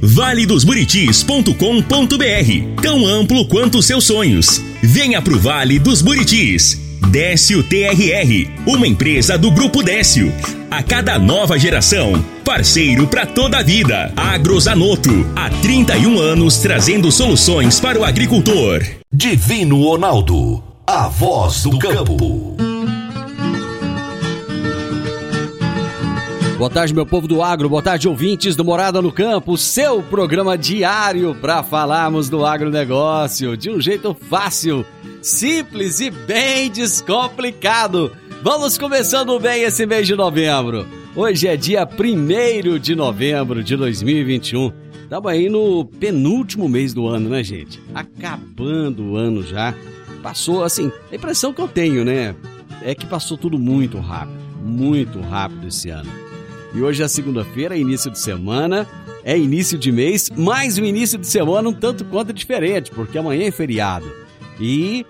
valedosburitis.com.br Tão amplo quanto seus sonhos. Venha pro Vale dos Buritis. Décio TRR, uma empresa do Grupo Décio. A cada nova geração, parceiro para toda a vida. Agrozanoto, há 31 anos trazendo soluções para o agricultor. Divino Ronaldo, a voz do campo. Boa tarde, meu povo do agro, boa tarde, ouvintes do Morada no Campo, seu programa diário para falarmos do agronegócio de um jeito fácil, simples e bem descomplicado. Vamos começando bem esse mês de novembro. Hoje é dia 1 de novembro de 2021. Estamos aí no penúltimo mês do ano, né, gente? Acabando o ano já. Passou assim, a impressão que eu tenho, né? É que passou tudo muito rápido, muito rápido esse ano. E hoje é segunda-feira, início de semana, é início de mês, mas o início de semana um tanto quanto diferente, porque amanhã é feriado. E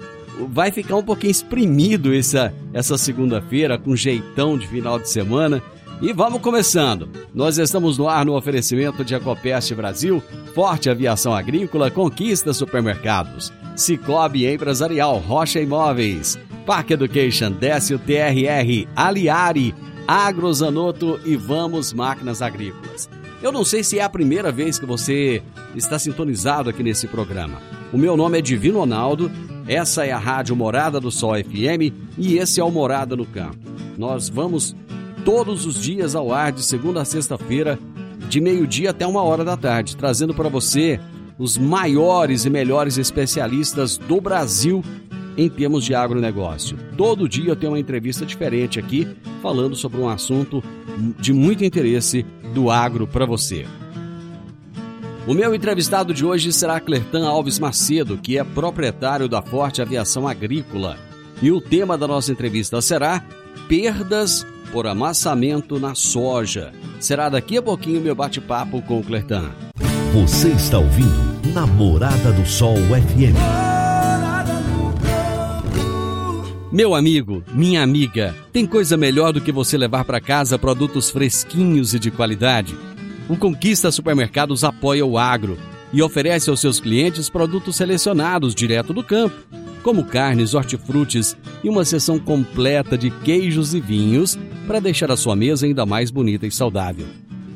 vai ficar um pouquinho exprimido essa, essa segunda-feira, com jeitão de final de semana. E vamos começando. Nós estamos no ar no oferecimento de Ecopest Brasil, Forte Aviação Agrícola, Conquista Supermercados, Cicobi Empresarial, Rocha Imóveis, Park Education, Décio TRR, Aliari, Agrozanoto e Vamos Máquinas Agrícolas. Eu não sei se é a primeira vez que você está sintonizado aqui nesse programa. O meu nome é Divino Ronaldo, essa é a Rádio Morada do Sol FM e esse é o Morada no Campo. Nós vamos todos os dias ao ar de segunda a sexta-feira, de meio-dia até uma hora da tarde, trazendo para você os maiores e melhores especialistas do Brasil em termos de agronegócio. Todo dia eu tenho uma entrevista diferente aqui, falando sobre um assunto de muito interesse do agro para você. O meu entrevistado de hoje será Clertan Alves Macedo, que é proprietário da Forte Aviação Agrícola. E o tema da nossa entrevista será Perdas por amassamento na soja. Será daqui a pouquinho meu bate-papo com o Clertan. Você está ouvindo Namorada do Sol FM. Meu amigo, minha amiga, tem coisa melhor do que você levar para casa produtos fresquinhos e de qualidade? O Conquista Supermercados apoia o agro e oferece aos seus clientes produtos selecionados direto do campo, como carnes, hortifrutis e uma seção completa de queijos e vinhos para deixar a sua mesa ainda mais bonita e saudável.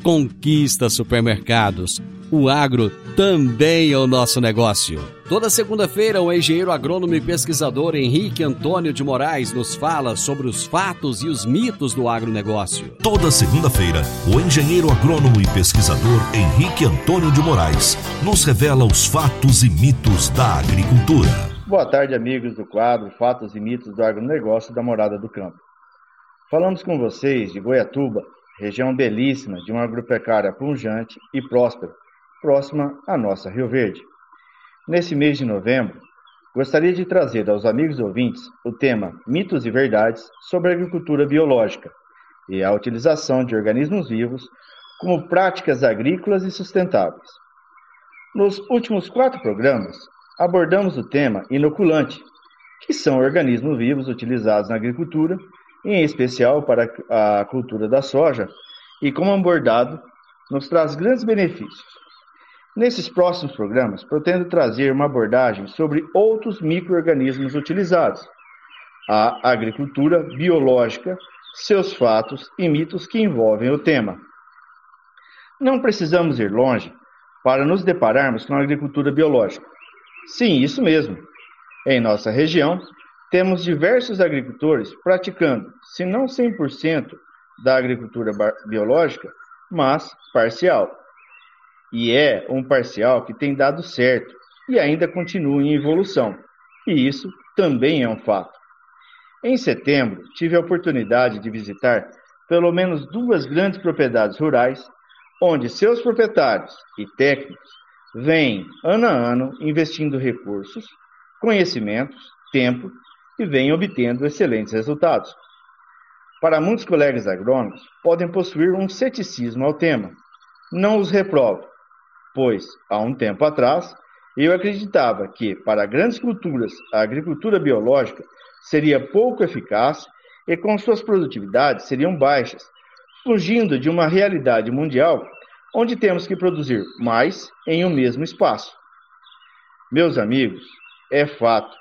Conquista Supermercados o agro também é o nosso negócio. Toda segunda-feira, o engenheiro agrônomo e pesquisador Henrique Antônio de Moraes nos fala sobre os fatos e os mitos do agronegócio. Toda segunda-feira, o engenheiro agrônomo e pesquisador Henrique Antônio de Moraes nos revela os fatos e mitos da agricultura. Boa tarde, amigos do quadro Fatos e Mitos do Agronegócio da Morada do Campo. Falamos com vocês de Goiatuba, região belíssima de uma agropecuária punjante e próspera próxima à nossa Rio Verde. Nesse mês de novembro, gostaria de trazer aos amigos ouvintes o tema Mitos e Verdades sobre a agricultura biológica e a utilização de organismos vivos como práticas agrícolas e sustentáveis. Nos últimos quatro programas, abordamos o tema inoculante, que são organismos vivos utilizados na agricultura, em especial para a cultura da soja, e como abordado, nos traz grandes benefícios. Nesses próximos programas, pretendo trazer uma abordagem sobre outros micro-organismos utilizados, a agricultura biológica, seus fatos e mitos que envolvem o tema. Não precisamos ir longe para nos depararmos com a agricultura biológica. Sim, isso mesmo. Em nossa região, temos diversos agricultores praticando, se não 100% da agricultura biológica, mas parcial e é um parcial que tem dado certo e ainda continua em evolução, e isso também é um fato. Em setembro, tive a oportunidade de visitar pelo menos duas grandes propriedades rurais, onde seus proprietários e técnicos vem, ano a ano, investindo recursos, conhecimentos, tempo e vem obtendo excelentes resultados. Para muitos colegas agrônomos, podem possuir um ceticismo ao tema. Não os reprovo, pois, há um tempo atrás, eu acreditava que, para grandes culturas, a agricultura biológica seria pouco eficaz e com suas produtividades seriam baixas, fugindo de uma realidade mundial onde temos que produzir mais em um mesmo espaço. Meus amigos, é fato,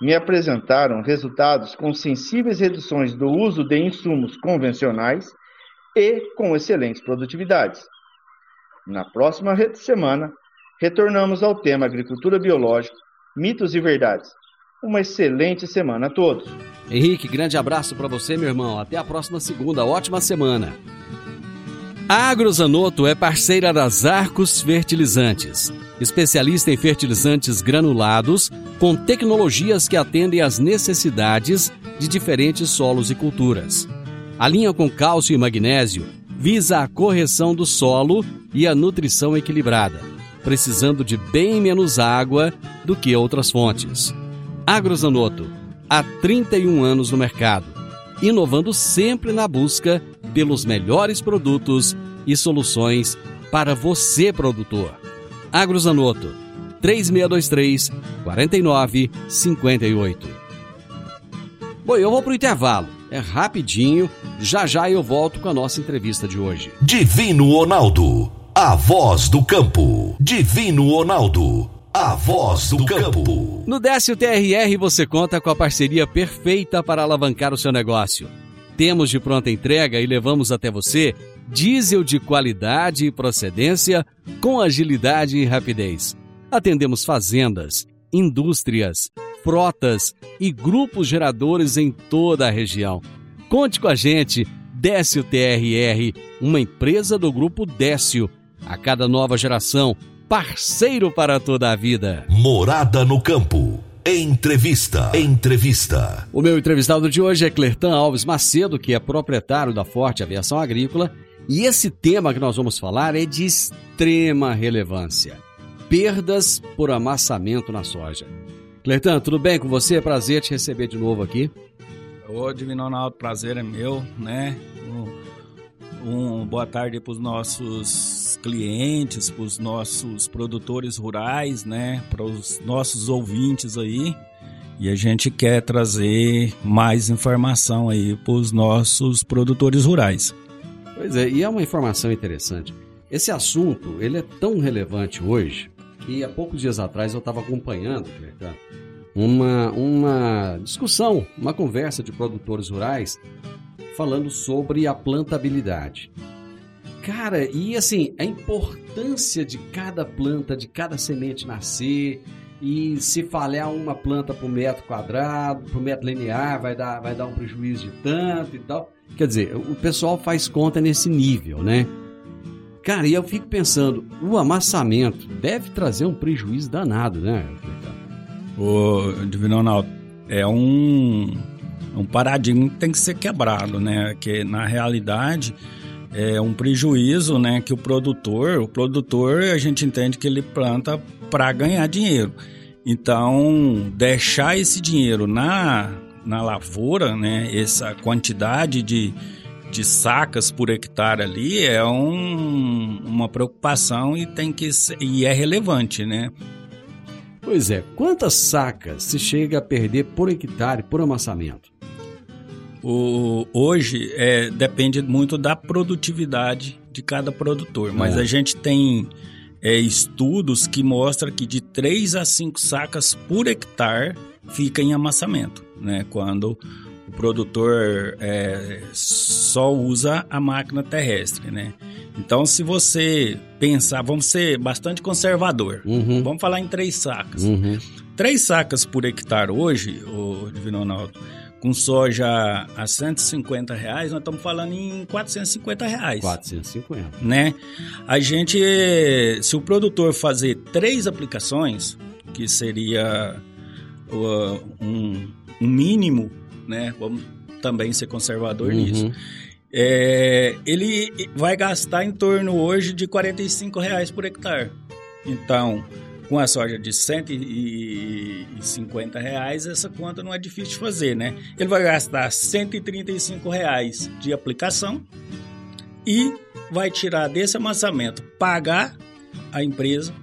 me apresentaram resultados com sensíveis reduções do uso de insumos convencionais e com excelentes produtividades. Na próxima semana, retornamos ao tema agricultura biológica, mitos e verdades. Uma excelente semana a todos. Henrique, grande abraço para você, meu irmão. Até a próxima segunda. Ótima semana. A Agrozanoto é parceira das Arcos Fertilizantes, especialista em fertilizantes granulados com tecnologias que atendem às necessidades de diferentes solos e culturas. A linha com cálcio e magnésio visa a correção do solo e a nutrição equilibrada, precisando de bem menos água do que outras fontes. Agrozanoto, há 31 anos no mercado, inovando sempre na busca pelos melhores produtos e soluções para você, produtor. Agrozanoto 3623 4958. Bom, eu vou para o intervalo. É rapidinho, já já eu volto com a nossa entrevista de hoje. Divino Ronaldo, a voz do campo. Divino Ronaldo, a voz do campo. No Décio TRR você conta com a parceria perfeita para alavancar o seu negócio. Temos de pronta entrega e levamos até você diesel de qualidade e procedência com agilidade e rapidez. Atendemos fazendas, indústrias, frotas e grupos geradores em toda a região. Conte com a gente, Décio TRR, uma empresa do grupo Décio. A cada nova geração, parceiro para toda a vida. Morada no campo. Entrevista. Entrevista. O meu entrevistado de hoje é Clertan Alves Macedo, que é proprietário da Forte Aviação Agrícola e esse tema que nós vamos falar é de extrema relevância: perdas por amassamento na soja. Cleiton, tudo bem com você? Prazer te receber de novo aqui. Ô, Divino Ronaldo, prazer é meu, né? Um, um boa tarde para os nossos clientes, para os nossos produtores rurais, né? Para os nossos ouvintes aí. E a gente quer trazer mais informação aí para os nossos produtores rurais. Pois é, e é uma informação interessante. Esse assunto, ele é tão relevante hoje que há poucos dias atrás eu estava acompanhando, uma, uma discussão, uma conversa de produtores rurais falando sobre a plantabilidade. Cara, e assim, a importância de cada planta, de cada semente nascer, e se falhar uma planta por metro quadrado, por metro linear, vai dar, vai dar um prejuízo de tanto e tal. Quer dizer, o pessoal faz conta nesse nível, né? Cara, e eu fico pensando, o amassamento deve trazer um prejuízo danado, né? O Divino Ronaldo, é um, um paradigma que tem que ser quebrado, né? Que na realidade é um prejuízo, né? Que o produtor, o produtor a gente entende que ele planta para ganhar dinheiro. Então, deixar esse dinheiro na na lavoura, né, essa quantidade de, de sacas por hectare ali é um, uma preocupação e tem que e é relevante, né? Pois é, quantas sacas se chega a perder por hectare por amassamento? O, hoje é, depende muito da produtividade de cada produtor, mas é. a gente tem é, estudos que mostram que de 3 a 5 sacas por hectare fica em amassamento, né? Quando produtor é, só usa a máquina terrestre, né? Então, se você pensar, vamos ser bastante conservador, uhum. vamos falar em três sacas. Uhum. Três sacas por hectare hoje, o Divino Ronaldo, com soja a 150 reais, nós estamos falando em 450 reais. 450. Né? A gente, se o produtor fazer três aplicações, que seria uh, um, um, mínimo, né? Vamos também ser conservador uhum. nisso. É, ele vai gastar em torno hoje de 45 reais por hectare. Então, com a soja de 150 reais, essa conta não é difícil de fazer, né? Ele vai gastar 135 reais de aplicação e vai tirar desse amassamento, pagar a empresa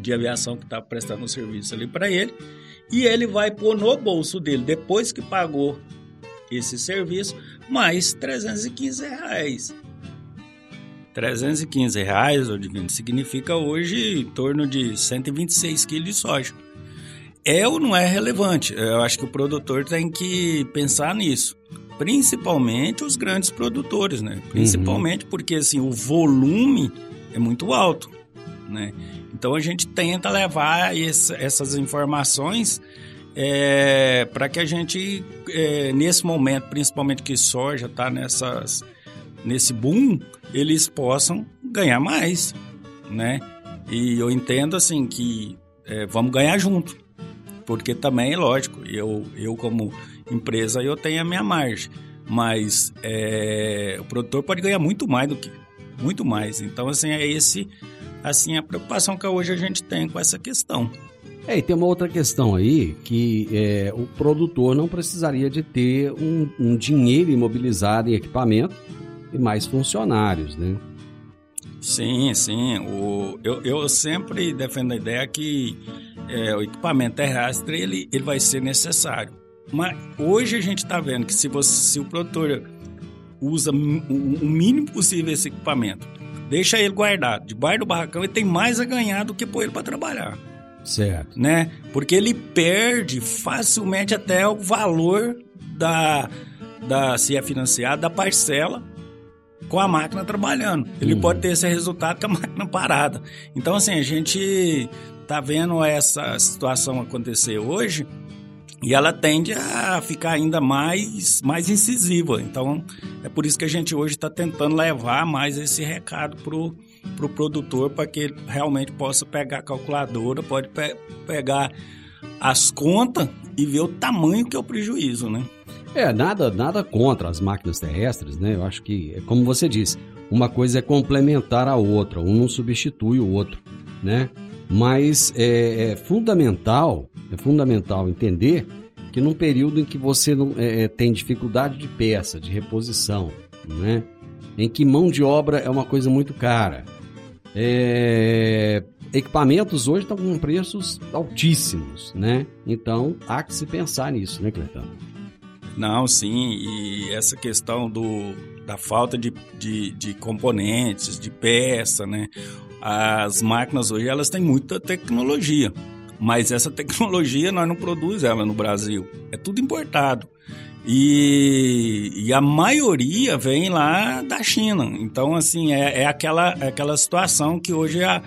de aviação que está prestando o serviço ali para ele e ele vai pôr no bolso dele, depois que pagou esse serviço, mais 315 reais. 315 reais, Odivino, significa hoje em torno de 126 quilos de soja. É ou não é relevante? Eu acho que o produtor tem que pensar nisso. Principalmente os grandes produtores, né? Principalmente uhum. porque assim, o volume é muito alto, né? Então a gente tenta levar esse, essas informações é, para que a gente, é, nesse momento, principalmente que soja está nessas nesse boom, eles possam ganhar mais, né? E eu entendo assim que é, vamos ganhar junto, porque também, lógico, eu, eu como empresa eu tenho a minha margem, mas é, o produtor pode ganhar muito mais do que muito mais. Então assim é esse assim a preocupação que hoje a gente tem com essa questão. É, e tem uma outra questão aí que é, o produtor não precisaria de ter um, um dinheiro imobilizado em equipamento e mais funcionários, né? Sim, sim. O, eu, eu sempre defendo a ideia que é, o equipamento terrestre ele, ele vai ser necessário. Mas hoje a gente está vendo que se, você, se o produtor usa o, o mínimo possível esse equipamento, deixa ele guardado debaixo do barracão, ele tem mais a ganhar do que pôr ele para trabalhar. Certo. Né? Porque ele perde facilmente até o valor da, da se é financiado, da parcela com a máquina trabalhando. Ele uhum. pode ter esse resultado com a máquina parada. Então, assim, a gente tá vendo essa situação acontecer hoje e ela tende a ficar ainda mais, mais incisiva. Então, é por isso que a gente hoje está tentando levar mais esse recado pro para o produtor para que ele realmente possa pegar a calculadora, pode pe pegar as contas e ver o tamanho que é o prejuízo, né? É, nada, nada contra as máquinas terrestres, né? Eu acho que, como você disse, uma coisa é complementar a outra, um não substitui o outro, né? Mas é, é fundamental, é fundamental entender que num período em que você não, é, é tem dificuldade de peça, de reposição, né? Em que mão de obra é uma coisa muito cara. É, equipamentos hoje estão com preços altíssimos, né? Então há que se pensar nisso, né, Cleiton? Não, sim, e essa questão do, da falta de, de, de componentes, de peça, né? As máquinas hoje elas têm muita tecnologia, mas essa tecnologia nós não produzimos ela no Brasil, é tudo importado. E, e, a maioria vem lá da China. Então, assim, é, é aquela, é aquela situação que hoje a,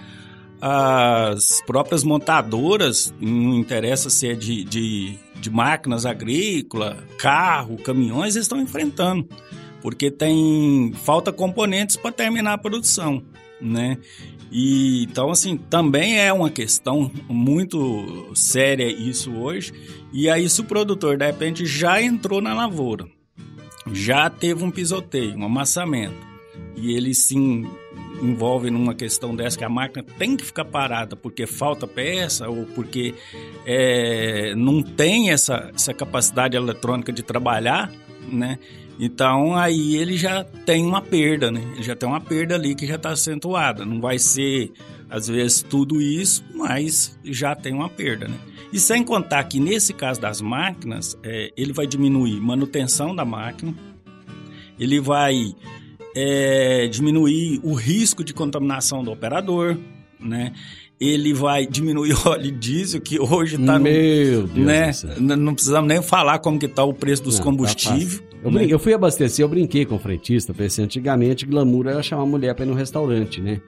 as próprias montadoras, não interessa se é de, de de máquinas agrícolas, carro, caminhões, estão enfrentando, porque tem falta componentes para terminar a produção, né? E então assim, também é uma questão muito séria isso hoje. E aí se o produtor de repente já entrou na lavoura, já teve um pisoteio, um amassamento, e ele sim envolve numa questão dessa que a máquina tem que ficar parada porque falta peça ou porque é, não tem essa, essa capacidade eletrônica de trabalhar, né? Então aí ele já tem uma perda, né? Ele já tem uma perda ali que já está acentuada. Não vai ser, às vezes, tudo isso, mas já tem uma perda, né? E sem contar que nesse caso das máquinas, é, ele vai diminuir manutenção da máquina, ele vai é, diminuir o risco de contaminação do operador, né? Ele vai diminuir o óleo diesel, que hoje está... Meu Deus né? Não precisamos nem falar como que está o preço dos combustíveis. Tá eu, né? eu, fui abastecer, eu brinquei com o frentista, pensei, antigamente glamour era chamar a mulher para ir no restaurante, né?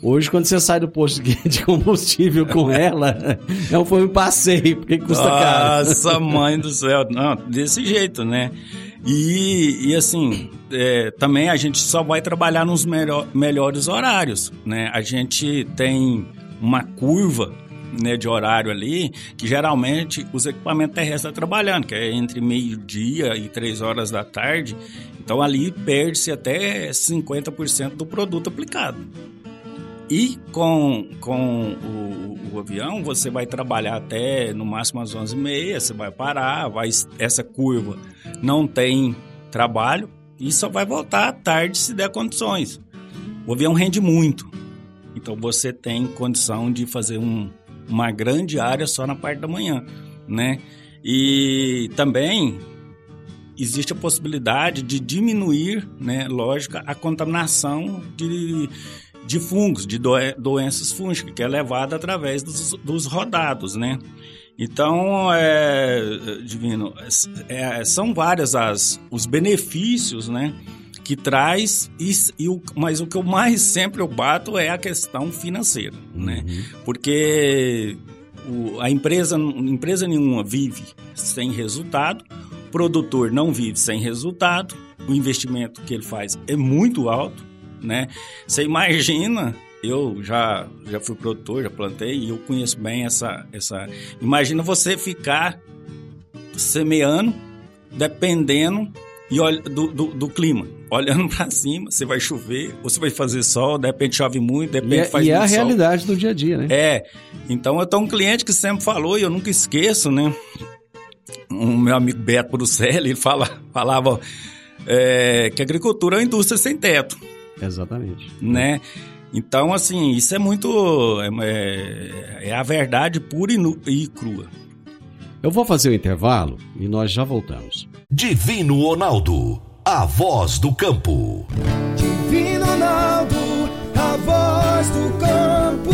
Hoje, quando você sai do posto de combustível com ela, é um, foi um passeio, porque custa Nossa, caro. Nossa, mãe do céu. Não, desse jeito, né? E, e assim, é, também a gente só vai trabalhar nos melhor, melhores horários, né? A gente tem uma curva né, de horário ali, que geralmente os equipamentos terrestres estão trabalhando, que é entre meio-dia e três horas da tarde. Então ali perde-se até 50% do produto aplicado. E com, com o, o, avião, você vai trabalhar até no máximo às 11h30, você vai parar, vai, essa curva não tem trabalho e só vai voltar à tarde se der condições. O avião rende muito, então você tem condição de fazer um, uma grande área só na parte da manhã, né? E também existe a possibilidade de diminuir, né, lógica, a contaminação de de fungos, de doenças fúngicas, que é levada através dos, dos rodados, né? Então, é, Divino, é, são várias as, os benefícios, né? Que traz, e, e o, mas o que eu mais sempre eu bato é a questão financeira, né? Uhum. Porque o, a empresa, empresa nenhuma vive sem resultado, o produtor não vive sem resultado, o investimento que ele faz é muito alto, né? Você imagina, eu já, já fui produtor, já plantei e eu conheço bem essa, essa... Imagina você ficar semeando, dependendo e olha, do, do, do clima. Olhando para cima, você vai chover, ou você vai fazer sol, de repente chove muito, de repente e é, faz E é a sol. realidade do dia a dia, né? É. Então eu tenho um cliente que sempre falou, e eu nunca esqueço, né? Um meu amigo Beto Bruxelles, ele fala, falava é, que a agricultura é uma indústria sem teto. Exatamente. Né? Então, assim, isso é muito. É, é, é a verdade pura e, nu, e crua. Eu vou fazer o intervalo e nós já voltamos. Divino Ronaldo, a voz do campo. Divino Ronaldo, a voz do campo.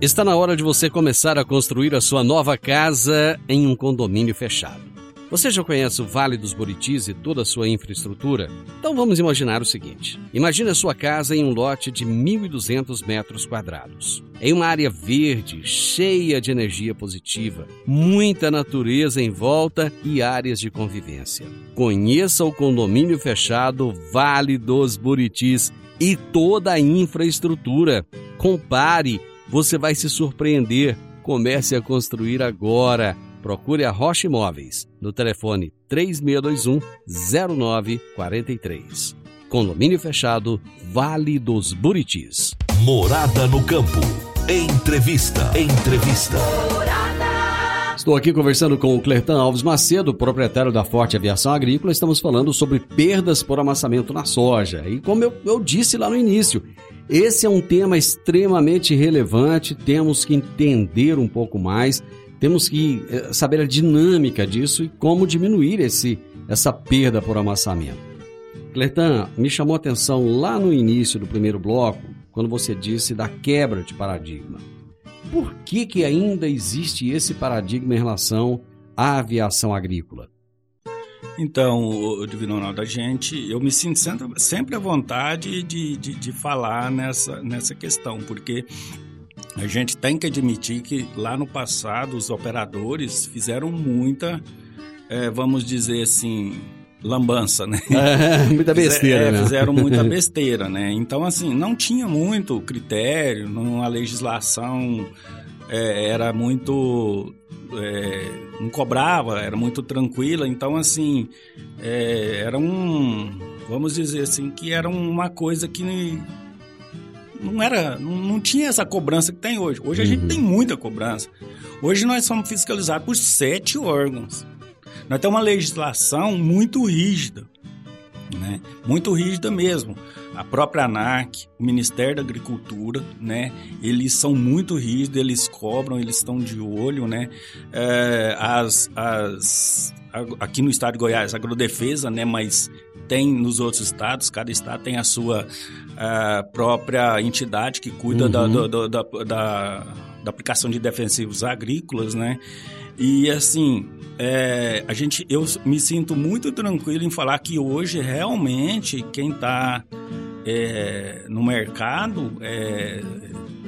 Está na hora de você começar a construir a sua nova casa em um condomínio fechado. Você já conhece o Vale dos Buritis e toda a sua infraestrutura? Então vamos imaginar o seguinte: imagine a sua casa em um lote de 1.200 metros quadrados. Em uma área verde, cheia de energia positiva, muita natureza em volta e áreas de convivência. Conheça o condomínio fechado Vale dos Buritis e toda a infraestrutura. Compare, você vai se surpreender. Comece a construir agora procure a Rocha Imóveis no telefone 3621 0943. Condomínio fechado, Vale dos Buritis. Morada no campo. Entrevista. Entrevista. Estou aqui conversando com o Clertan Alves Macedo, proprietário da Forte Aviação Agrícola. Estamos falando sobre perdas por amassamento na soja. E como eu, eu disse lá no início, esse é um tema extremamente relevante, temos que entender um pouco mais temos que eh, saber a dinâmica disso e como diminuir esse, essa perda por amassamento. Clertan, me chamou a atenção lá no início do primeiro bloco, quando você disse da quebra de paradigma. Por que, que ainda existe esse paradigma em relação à aviação agrícola? Então, Divino Ronaldo, a gente, eu me sinto sempre à vontade de, de, de falar nessa, nessa questão, porque a gente tem que admitir que lá no passado os operadores fizeram muita, é, vamos dizer assim, lambança, né? É, muita besteira, é, né? Fizeram muita besteira, né? Então, assim, não tinha muito critério, não, a legislação é, era muito... É, não cobrava, era muito tranquila. Então, assim, era um... Vamos dizer assim, que era uma coisa que não era, não, tinha essa cobrança que tem hoje. Hoje a gente uhum. tem muita cobrança. Hoje nós somos fiscalizados por sete órgãos. Nós temos uma legislação muito rígida, né? Muito rígida mesmo. A própria ANAC, o Ministério da Agricultura, né? Eles são muito rígidos, eles cobram, eles estão de olho, né? É, as, as, aqui no estado de Goiás, a agrodefesa, né? Mas tem nos outros estados, cada estado tem a sua a própria entidade que cuida uhum. da, da, da, da, da aplicação de defensivos agrícolas, né? E assim, é, a gente, eu me sinto muito tranquilo em falar que hoje realmente quem está é, no mercado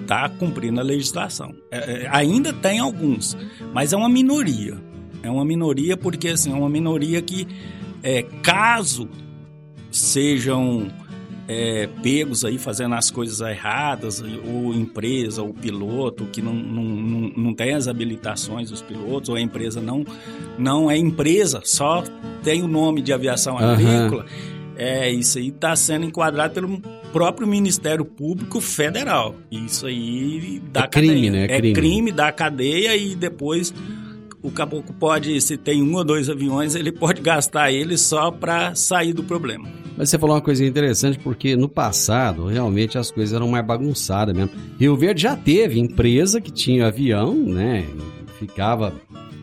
está é, cumprindo a legislação. É, é, ainda tem alguns, mas é uma minoria. É uma minoria porque assim, é uma minoria que é, caso sejam é, pegos aí fazendo as coisas erradas, ou empresa, ou piloto, que não, não, não, não tem as habilitações dos pilotos, ou a empresa não, não é empresa, só tem o nome de aviação agrícola, uhum. é, isso aí está sendo enquadrado pelo, próprio Ministério Público Federal. Isso aí dá É crime, cadeia. né? É É crime. crime, dá cadeia e depois o caboclo pode, se tem um ou dois aviões, ele pode gastar eles só para sair do problema. Mas você falou uma coisa interessante, porque no passado, realmente, as coisas eram mais bagunçadas mesmo. Rio Verde já teve empresa que tinha avião, né? Ficava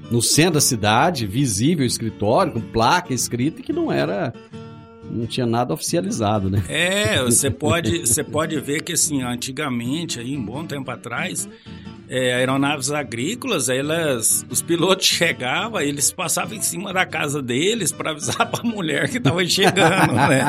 no centro da cidade, visível o escritório, com placa escrita, que não era. Não tinha nada oficializado, né? É, você pode, você pode ver que assim, antigamente, aí, um bom tempo atrás, é, aeronaves agrícolas, elas, os pilotos chegavam, eles passavam em cima da casa deles para avisar para a mulher que estava chegando, né?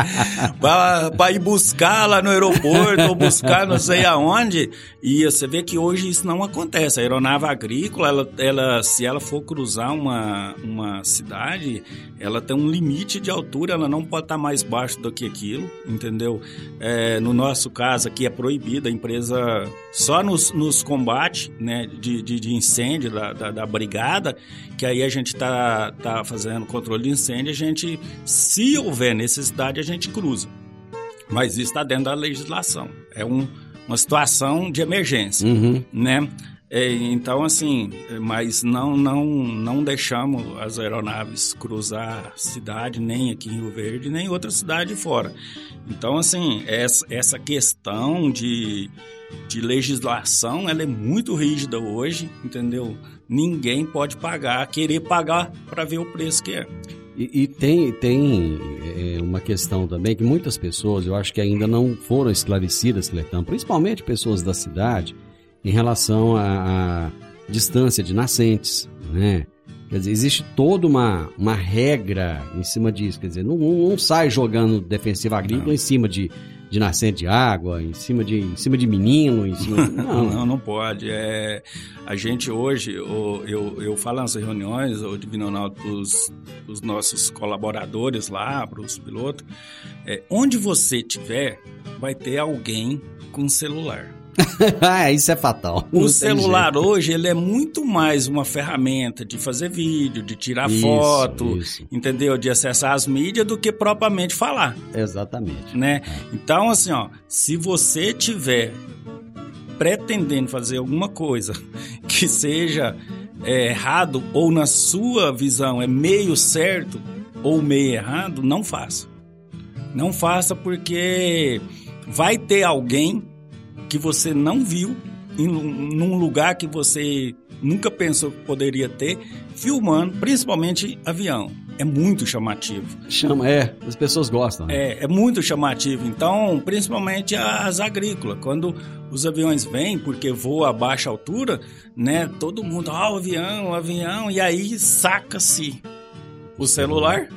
Para ir buscar lá no aeroporto ou buscar não sei aonde. E você vê que hoje isso não acontece. A aeronave agrícola, ela, ela, se ela for cruzar uma, uma cidade, ela tem um limite de altura, ela não pode estar mais baixo do que aquilo, entendeu? É, no nosso caso aqui é proibido, a empresa só nos, nos combate né, de, de, de incêndio da, da, da brigada, que aí a gente está tá fazendo controle de incêndio, a gente, se houver necessidade, a gente cruza. Mas isso está dentro da legislação. É um, uma situação de emergência, Uhum. né? É, então, assim, mas não, não, não deixamos as aeronaves cruzar a cidade, nem aqui em Rio Verde, nem em outra cidade fora. Então, assim, essa, essa questão de, de legislação, ela é muito rígida hoje, entendeu? Ninguém pode pagar, querer pagar para ver o preço que é. E, e tem, tem é, uma questão também que muitas pessoas, eu acho que ainda não foram esclarecidas, Cletão, principalmente pessoas da cidade, em relação à, à distância de nascentes, né? Quer dizer, existe toda uma, uma regra em cima disso. Quer dizer, não, não- sai jogando defensiva agrícola Não. em cima de, de nascente de água, em cima de, em cima de menino, em cima de... Não, Não, não, pode. É, a gente hoje, o- eu, eu falo nas reuniões, o Divino Ronaldo, para os nossos colaboradores lá, para os pilotos, é, onde você tiver, vai ter alguém com celular. ah, isso é fatal. O celular hoje, ele é muito mais uma ferramenta de fazer vídeo, de tirar Isso, foto, isso. entendeu? De acessar as mídias do que propriamente falar Exatamente. né? Então, assim, ó, se você tiver pretendendo fazer alguma coisa que seja é, errado ou na sua visão é meio certo ou meio errado, não faça. Não faça porque vai ter alguém que você não viu em um- num lugar que você nunca pensou que poderia ter, filmando, principalmente avião. É muito chamativo. Chama, é, as pessoas gostam. né? É, é muito chamativo. Então, principalmente as agrícolas. Quando os aviões vêm, porque voa a baixa altura, né? Todo mundo, ah, o avião, o avião. E aí saca-se o celular.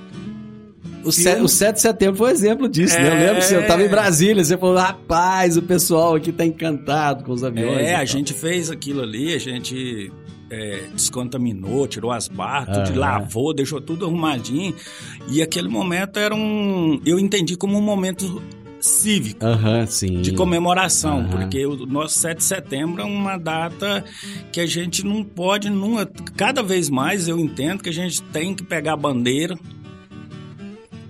O, se- o 7 de setembro foi um exemplo disso, né? Eu É. lembro que você eu tava em Brasília, você falou, rapaz, o pessoal aqui tá encantado com os aviões. É, a gente fez aquilo ali, a gente é, descontaminou, tirou as barras, tudo, Aham. lavou, deixou tudo arrumadinho. E aquele momento era um. Eu entendi como um momento cívico. Sim. de comemoração, Aham. porque o nosso 7 de setembro é uma data que a gente não pode, numa, cada vez mais eu entendo que a gente tem que pegar a bandeira,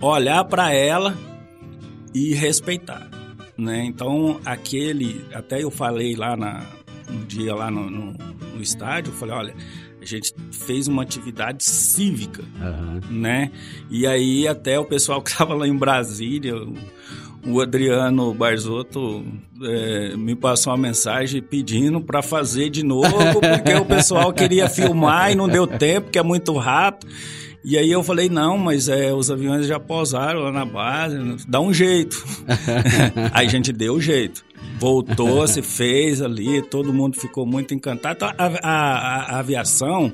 olhar para ela e respeitar, né? Então aquele, até eu falei lá na, no dia lá no, no, no estádio, eu falei, olha, a gente fez uma atividade cívica, Aham. né? E aí até o pessoal que estava lá em Brasília, o- o Adriano Barzotto é, me passou uma mensagem pedindo para fazer de novo, porque o pessoal queria filmar e não deu tempo, que é muito rápido. E aí eu falei, não, mas é, os aviões já pousaram lá na base, dá um jeito. aí a gente deu o jeito. Voltou, se fez ali, todo mundo ficou muito encantado. Então, a, a- a aviação,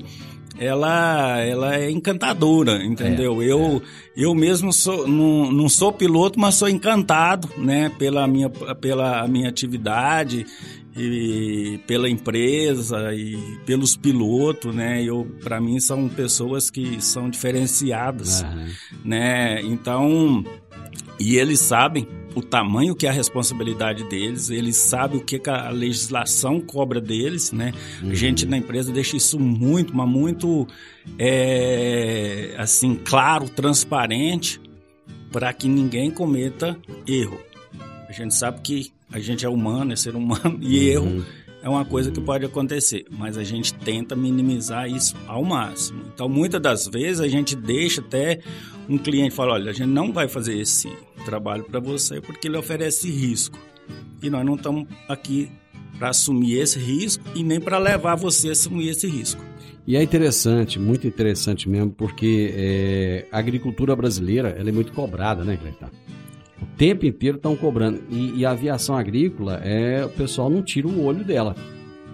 ela, ela é encantadora, entendeu? eu, eu mesmo sou, não, não sou piloto, mas sou encantado, né? Pela minha, pela minha atividade e pela empresa e pelos pilotos, né? Eu, para mim, são pessoas que são diferenciadas, Aham. né? Então, e eles sabem o tamanho que é a responsabilidade deles, eles sabem o que que a legislação cobra deles, né? A gente na empresa deixa isso muito, mas muito é, assim claro, transparente, para que ninguém cometa erro. A gente sabe que a gente é humano, é ser humano, e Uhum. erro é uma coisa que pode acontecer, mas a gente tenta minimizar isso ao máximo. Então, muitas das vezes a gente deixa até um cliente falar, olha, a gente não vai fazer esse trabalho para você porque ele oferece risco. E nós não estamos aqui para assumir esse risco e nem para levar você a assumir esse risco. E é interessante, muito interessante mesmo, porque é, a agricultura brasileira ela é muito cobrada, né, Cleiton? O tempo inteiro estão cobrando. E, e a aviação agrícola, é, o pessoal não tira o olho dela.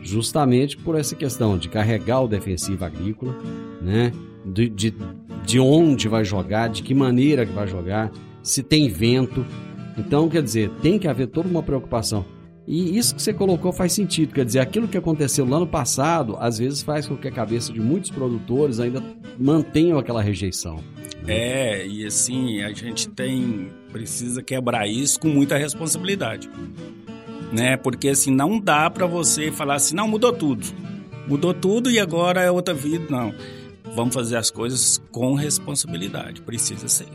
Justamente por essa questão de carregar o defensivo agrícola, né? De, de, de onde vai jogar, de que maneira que vai jogar, se tem vento. Então, quer dizer, tem que haver toda uma preocupação. E isso que você colocou faz sentido. Quer dizer, aquilo que aconteceu lá no passado, às vezes faz com que a cabeça de muitos produtores ainda mantenham aquela rejeição. É, e assim, a gente tem precisa quebrar isso com muita responsabilidade. Né? Porque assim, não dá para você falar assim, não, mudou tudo. Mudou tudo e agora é outra vida, não. Vamos fazer as coisas com responsabilidade, precisa ser.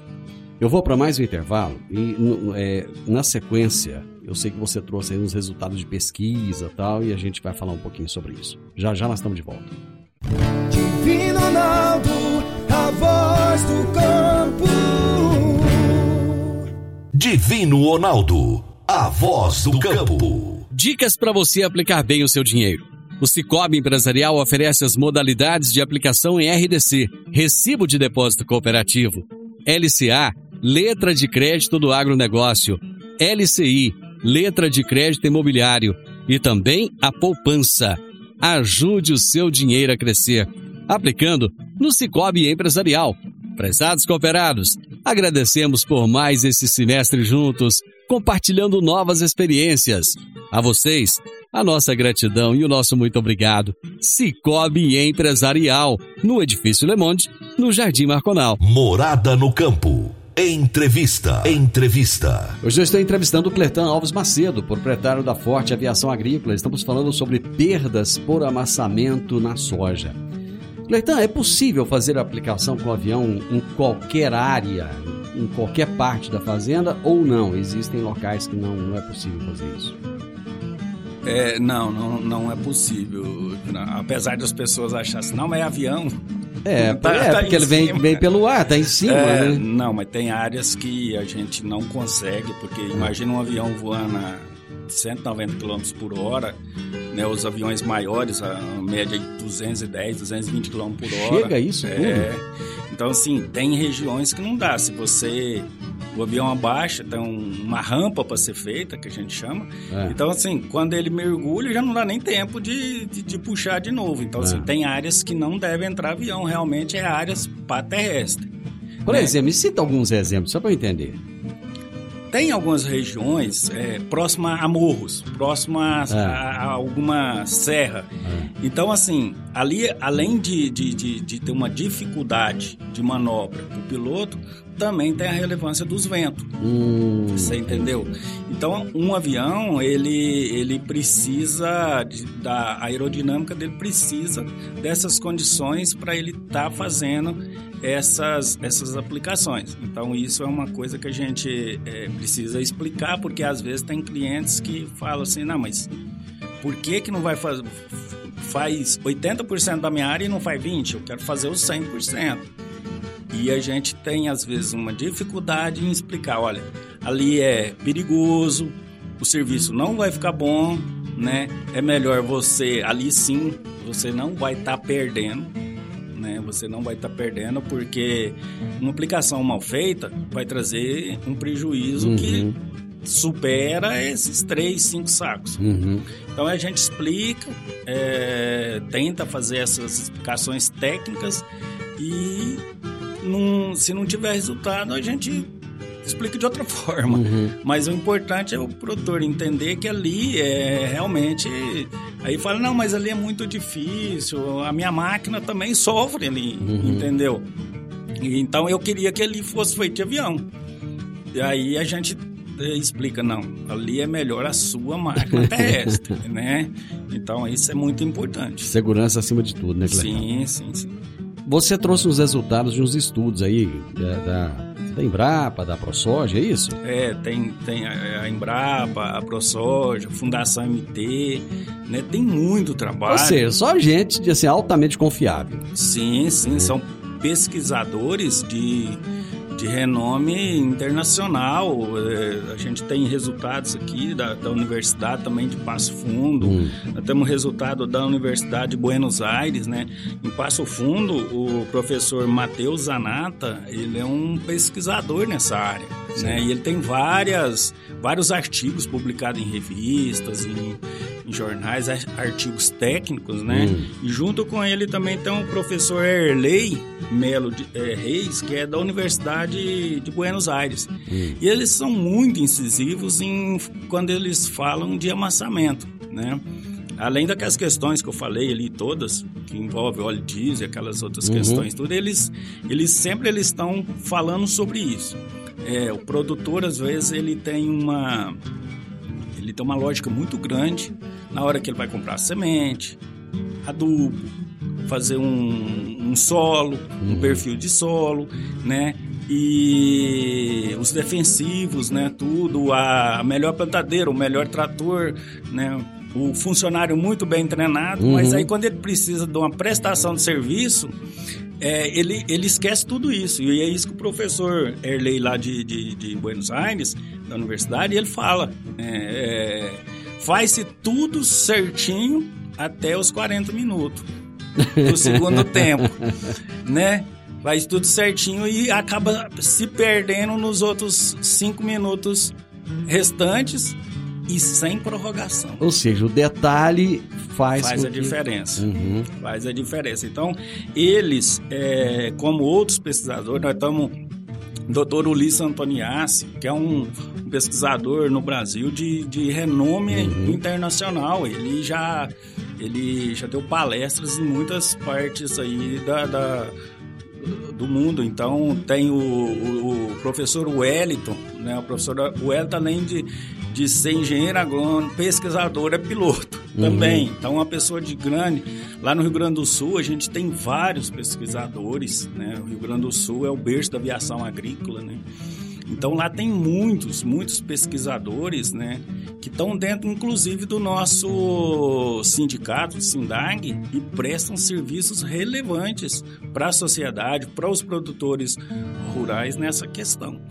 Eu vou para mais um intervalo e é, na sequência eu sei que você trouxe aí uns resultados de pesquisa e tal e a gente vai falar um pouquinho sobre isso. Já já nós estamos de volta. Divino Ronaldo, a voz do campo. Divino Ronaldo, a voz do campo. Dicas para você aplicar bem o seu dinheiro. O Cicobi Empresarial oferece as modalidades de aplicação em RDC, Recibo de Depósito Cooperativo, LCA, Letra de Crédito do Agronegócio, LCI, Letra de Crédito Imobiliário e também a poupança. Ajude o seu dinheiro a crescer, aplicando no Cicobi Empresarial. Prezados cooperados, agradecemos por mais esse semestre juntos, compartilhando novas experiências. A vocês, a nossa gratidão e o nosso muito obrigado. Cicobi Empresarial, no Edifício Le Monde, no Jardim Marconal. Morada no campo. Entrevista. Entrevista. Hoje eu estou entrevistando o Clertan Alves Macedo, proprietário da Forte Aviação Agrícola. Estamos falando sobre perdas por amassamento na soja. Clertan, é possível fazer a aplicação com avião em qualquer área, em qualquer parte da fazenda ou não? Existem locais que não, não é possível fazer isso. É, não, não, não é possível. Não, apesar das pessoas acharem assim, não, mas é avião. É, Tá- é tá porque ele vem, vem pelo ar, tá em cima, É, né? Não, mas tem áreas que a gente não consegue, porque imagina um avião voando a 190 km por hora, né, os aviões maiores, a média de 210, 220 km por hora. Chega isso É, tudo? então, assim, tem regiões que não dá. Se você. O avião abaixa, tem um- uma rampa para ser feita, que a gente chama. É. Então, assim, quando ele mergulha, já não dá nem tempo de, de, de puxar de novo. Então, assim, É. tem áreas que não devem entrar avião, realmente é áreas para terrestre. Por né? exemplo, me cita alguns exemplos, só para eu entender. Tem algumas regiões é, próximas a morros, próximas É. a, a alguma serra. Então, assim, ali, além de, de, de, de ter uma dificuldade de manobra para o piloto, também tem a relevância dos ventos. Hum, Você entendeu? Então, um avião, ele, ele precisa de- da aerodinâmica dele precisa dessas condições para ele estar fazendo essas, essas aplicações. Então, isso é uma coisa que a gente é, precisa explicar, porque às vezes tem clientes que falam assim, não, mas por que que não vai fazer faz 80% da minha área e não faz 20? Eu quero fazer os 100%. E a gente tem, às vezes, uma dificuldade em explicar: olha, ali é perigoso, o serviço não vai ficar bom, né? É melhor você, ali sim, você não vai estar perdendo, né? Você não vai estar perdendo, porque uma aplicação mal feita vai trazer um prejuízo que supera esses três, cinco sacos. uhum. Então a gente explica, é, tenta fazer essas explicações técnicas e não- se não tiver resultado a gente explica de outra forma. Uhum. Mas o importante é o produtor entender que ali é realmente. Aí fala, não, mas ali é muito difícil, a minha máquina também sofre ali, entendeu? E, então eu queria que ali fosse feito de avião. E aí a gente eh, explica, não, ali é melhor a sua máquina terrestre, né? Então isso é muito importante. Segurança acima de tudo, né, Cleiton? Sim, sim, sim. Você trouxe os resultados de uns estudos aí da, da, da Embrapa, da ProSoja, é isso? É, tem, tem a, a Embrapa, a ProSoja, Fundação MT, né? Tem muito trabalho. Ou seja, só gente assim, altamente confiável. Sim, sim, é. são pesquisadores de de renome internacional. É, a gente tem resultados aqui da, da Universidade também de Passo Fundo. Hum. Nós temos resultado da Universidade de Buenos Aires, né? Em Passo Fundo, o professor Matheus Zanata, ele é um pesquisador nessa área, né? E ele tem várias, vários artigos publicados em revistas, em, em jornais, artigos técnicos, né? Hum. E junto com ele também tem o professor Erley, Melo de, é, Reis, que é da Universidade de Buenos Aires. Hum. E eles são muito incisivos em quando eles falam de amassamento, né? Além daquelas questões que eu falei ali todas, que envolve óleo diesel, aquelas outras uhum. questões, tudo, eles, eles sempre eles estão falando sobre isso. É, o produtor às vezes ele tem uma ele tem uma lógica muito grande na hora que ele vai comprar semente, adubo, fazer um, um solo, um perfil de solo, né? E os defensivos, né? Tudo, a melhor plantadeira, o melhor trator, né? O funcionário muito bem treinado, uhum. mas aí quando ele precisa de uma prestação de serviço, é, ele, ele esquece tudo isso. E é isso que o professor Erley lá de, de, de Buenos Aires, da universidade, ele fala. É, é, Faz-se tudo certinho até os 40 minutos do segundo tempo, né? Faz tudo certinho e acaba se perdendo nos outros cinco minutos restantes e sem prorrogação. Ou seja, o detalhe faz, faz a que... diferença. Uhum. Faz a diferença. Então, eles, é, como outros pesquisadores, nós estamos Dr. Ulisses Antoniassi, que é um pesquisador no Brasil de, de renome uhum. internacional. Ele já ele já deu palestras em muitas partes aí da, da do mundo. Então tem o, o, o, professor Wellington, né? O professor Wellington, além de, de ser engenheiro agrônomo, pesquisador, é piloto uhum. também. Então uma pessoa de grande. Lá no Rio Grande do Sul a gente tem vários pesquisadores, né? O Rio Grande do Sul é o berço da aviação agrícola, né? Então lá tem muitos, muitos pesquisadores, né, que estão dentro, inclusive, do nosso sindicato, Sindag, e prestam serviços relevantes para a sociedade, para os produtores rurais nessa questão.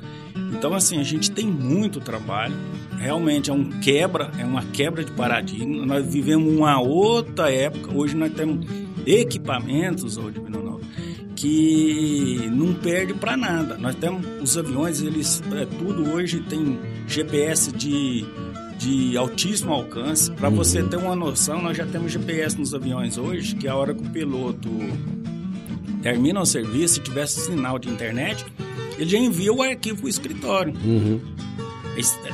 Então, assim, a gente tem muito trabalho. Realmente é um quebra, é uma quebra de paradigma. Nós vivemos uma outra época. Hoje nós temos equipamentos, ô que não perde para nada. Nós temos os aviões, eles é, tudo hoje tem GPS de, de altíssimo alcance. Para uhum. você ter uma noção, nós já temos GPS nos aviões hoje, que a hora que o piloto termina o serviço, se tivesse sinal de internet, ele já envia o arquivo para o escritório. Uhum.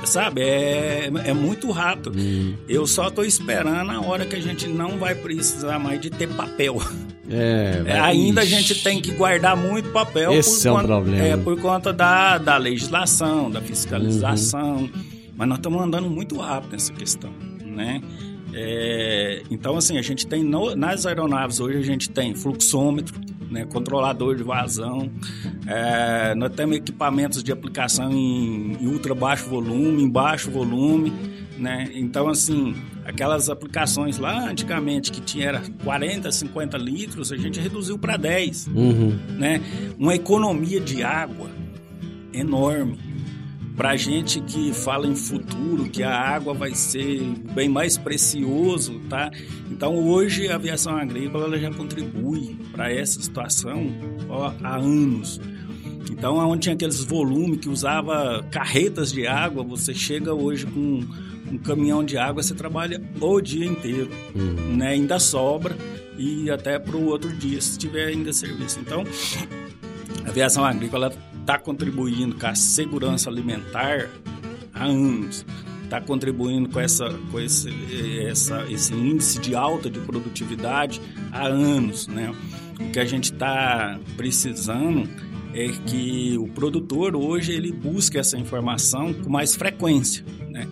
Sabe, é, é muito rápido. Uhum. Eu só estou esperando a hora que a gente não vai precisar mais de ter papel. É, é, ainda a gente tem que guardar muito papel Esse por, é conta, problema. É, por conta da, da legislação, da fiscalização. Uhum. Mas nós estamos andando muito rápido nessa questão, né? É, então, assim, a gente tem no, nas aeronaves hoje a gente tem fluxômetro, né, controlador de vazão, é, nós temos equipamentos de aplicação em, em ultra baixo volume, em baixo volume, né? Então, assim, aquelas aplicações lá antigamente que tinha era 40, 50 litros, a gente reduziu para 10, uhum. né? Uma economia de água enorme. Para gente que fala em futuro, que a água vai ser bem mais precioso, tá? Então hoje a aviação agrícola ela já contribui para essa situação ó, há anos. Então, onde tinha aqueles volumes que usava carretas de água, você chega hoje com um caminhão de água você trabalha o dia inteiro, uhum. né? Ainda sobra e até para o outro dia se tiver ainda serviço. Então, a aviação agrícola está contribuindo com a segurança alimentar há anos, está contribuindo com essa com esse essa, esse índice de alta de produtividade há anos, né? O que a gente está precisando é que o produtor hoje ele busque essa informação com mais frequência, né?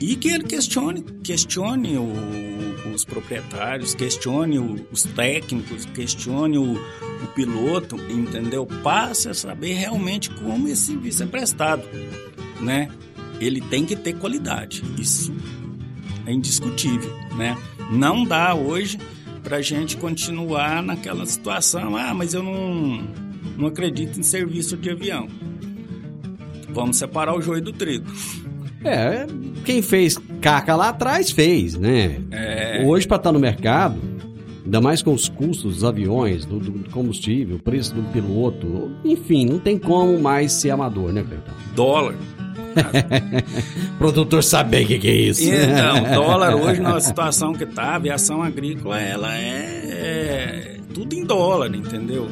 E que ele questione, questione o, os proprietários, questione os técnicos, questione o, o piloto, entendeu? Passe a saber realmente como esse serviço é prestado, né? Ele tem que ter qualidade, isso é indiscutível, né? Não dá hoje para a gente continuar naquela situação, ah, mas eu não, não acredito em serviço de avião. Vamos separar o joio do trigo. É, quem fez caca lá atrás fez, né? É. Hoje, para estar no mercado, ainda mais com os custos dos aviões, do, do combustível, preço do piloto, enfim, não tem como mais ser amador, né, Cleiton? Dólar. Produtor sabe o que, que é isso. Então, dólar hoje na situação que tá, a aviação agrícola, ela é, é tudo em dólar, entendeu?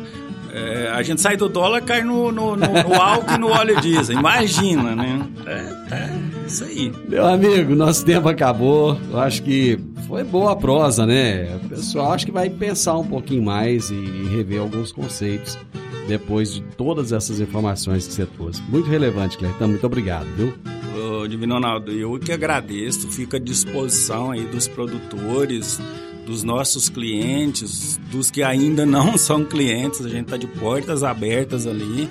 É, a gente sai do dólar, cai no, no, no, no álcool e no óleo diesel. Imagina, né? É, tá, isso aí. Meu amigo, nosso tempo acabou. Eu acho que foi boa a prosa, né? O pessoal acho que vai pensar um pouquinho mais e rever alguns conceitos depois de todas essas informações que você trouxe. Muito relevante, Cleiton. Muito obrigado, viu? Ô, Divino Ronaldo, eu que agradeço, fico à disposição aí dos produtores, dos nossos clientes, dos que ainda não são clientes, a gente está de portas abertas ali.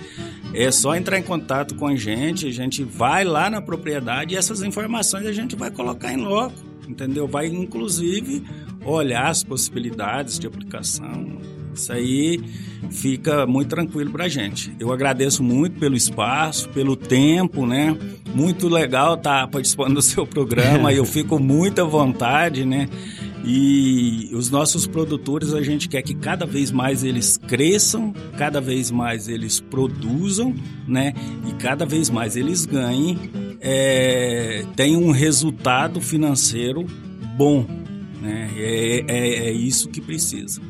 É só entrar em contato com a gente, a gente vai lá na propriedade e essas informações a gente vai colocar em loco, entendeu? Vai inclusive olhar as possibilidades de aplicação. Isso aí fica muito tranquilo para a gente. Eu agradeço muito pelo espaço, pelo tempo, né? Muito legal estar tá participando do seu programa, eu fico muito à vontade, né? E os nossos produtores, a gente quer que cada vez mais eles cresçam, cada vez mais eles produzam, né? E cada vez mais eles ganhem, é, tenham um resultado financeiro bom, né? É, é, é isso que precisa.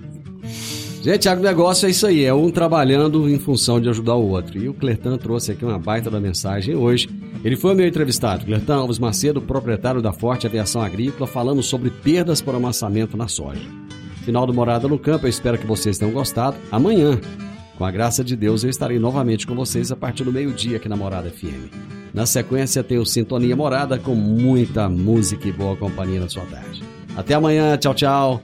Gente, agronegócio é isso aí, é um trabalhando em função de ajudar o outro. E o Clertan trouxe aqui uma baita da mensagem hoje. Ele foi o meu entrevistado, Clertan Alves Macedo, proprietário da Forte Aviação Agrícola, falando sobre perdas por amassamento na soja. Final do Morada no Campo, eu espero que vocês tenham gostado. Amanhã, com a graça de Deus, eu estarei novamente com vocês a partir do meio-dia aqui na Morada FM. Na sequência, tem o Sintonia Morada com muita música e boa companhia na sua tarde. Até amanhã, tchau, tchau.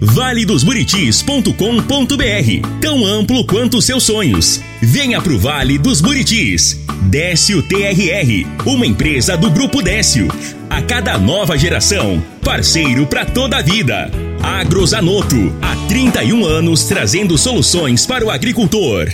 valedosburitis.com.br Tão amplo quanto seus sonhos. Venha pro Vale dos Buritis. Décio TRR, uma empresa do Grupo Décio. A cada nova geração, parceiro para toda a vida. Agrozanoto, há 31 anos trazendo soluções para o agricultor.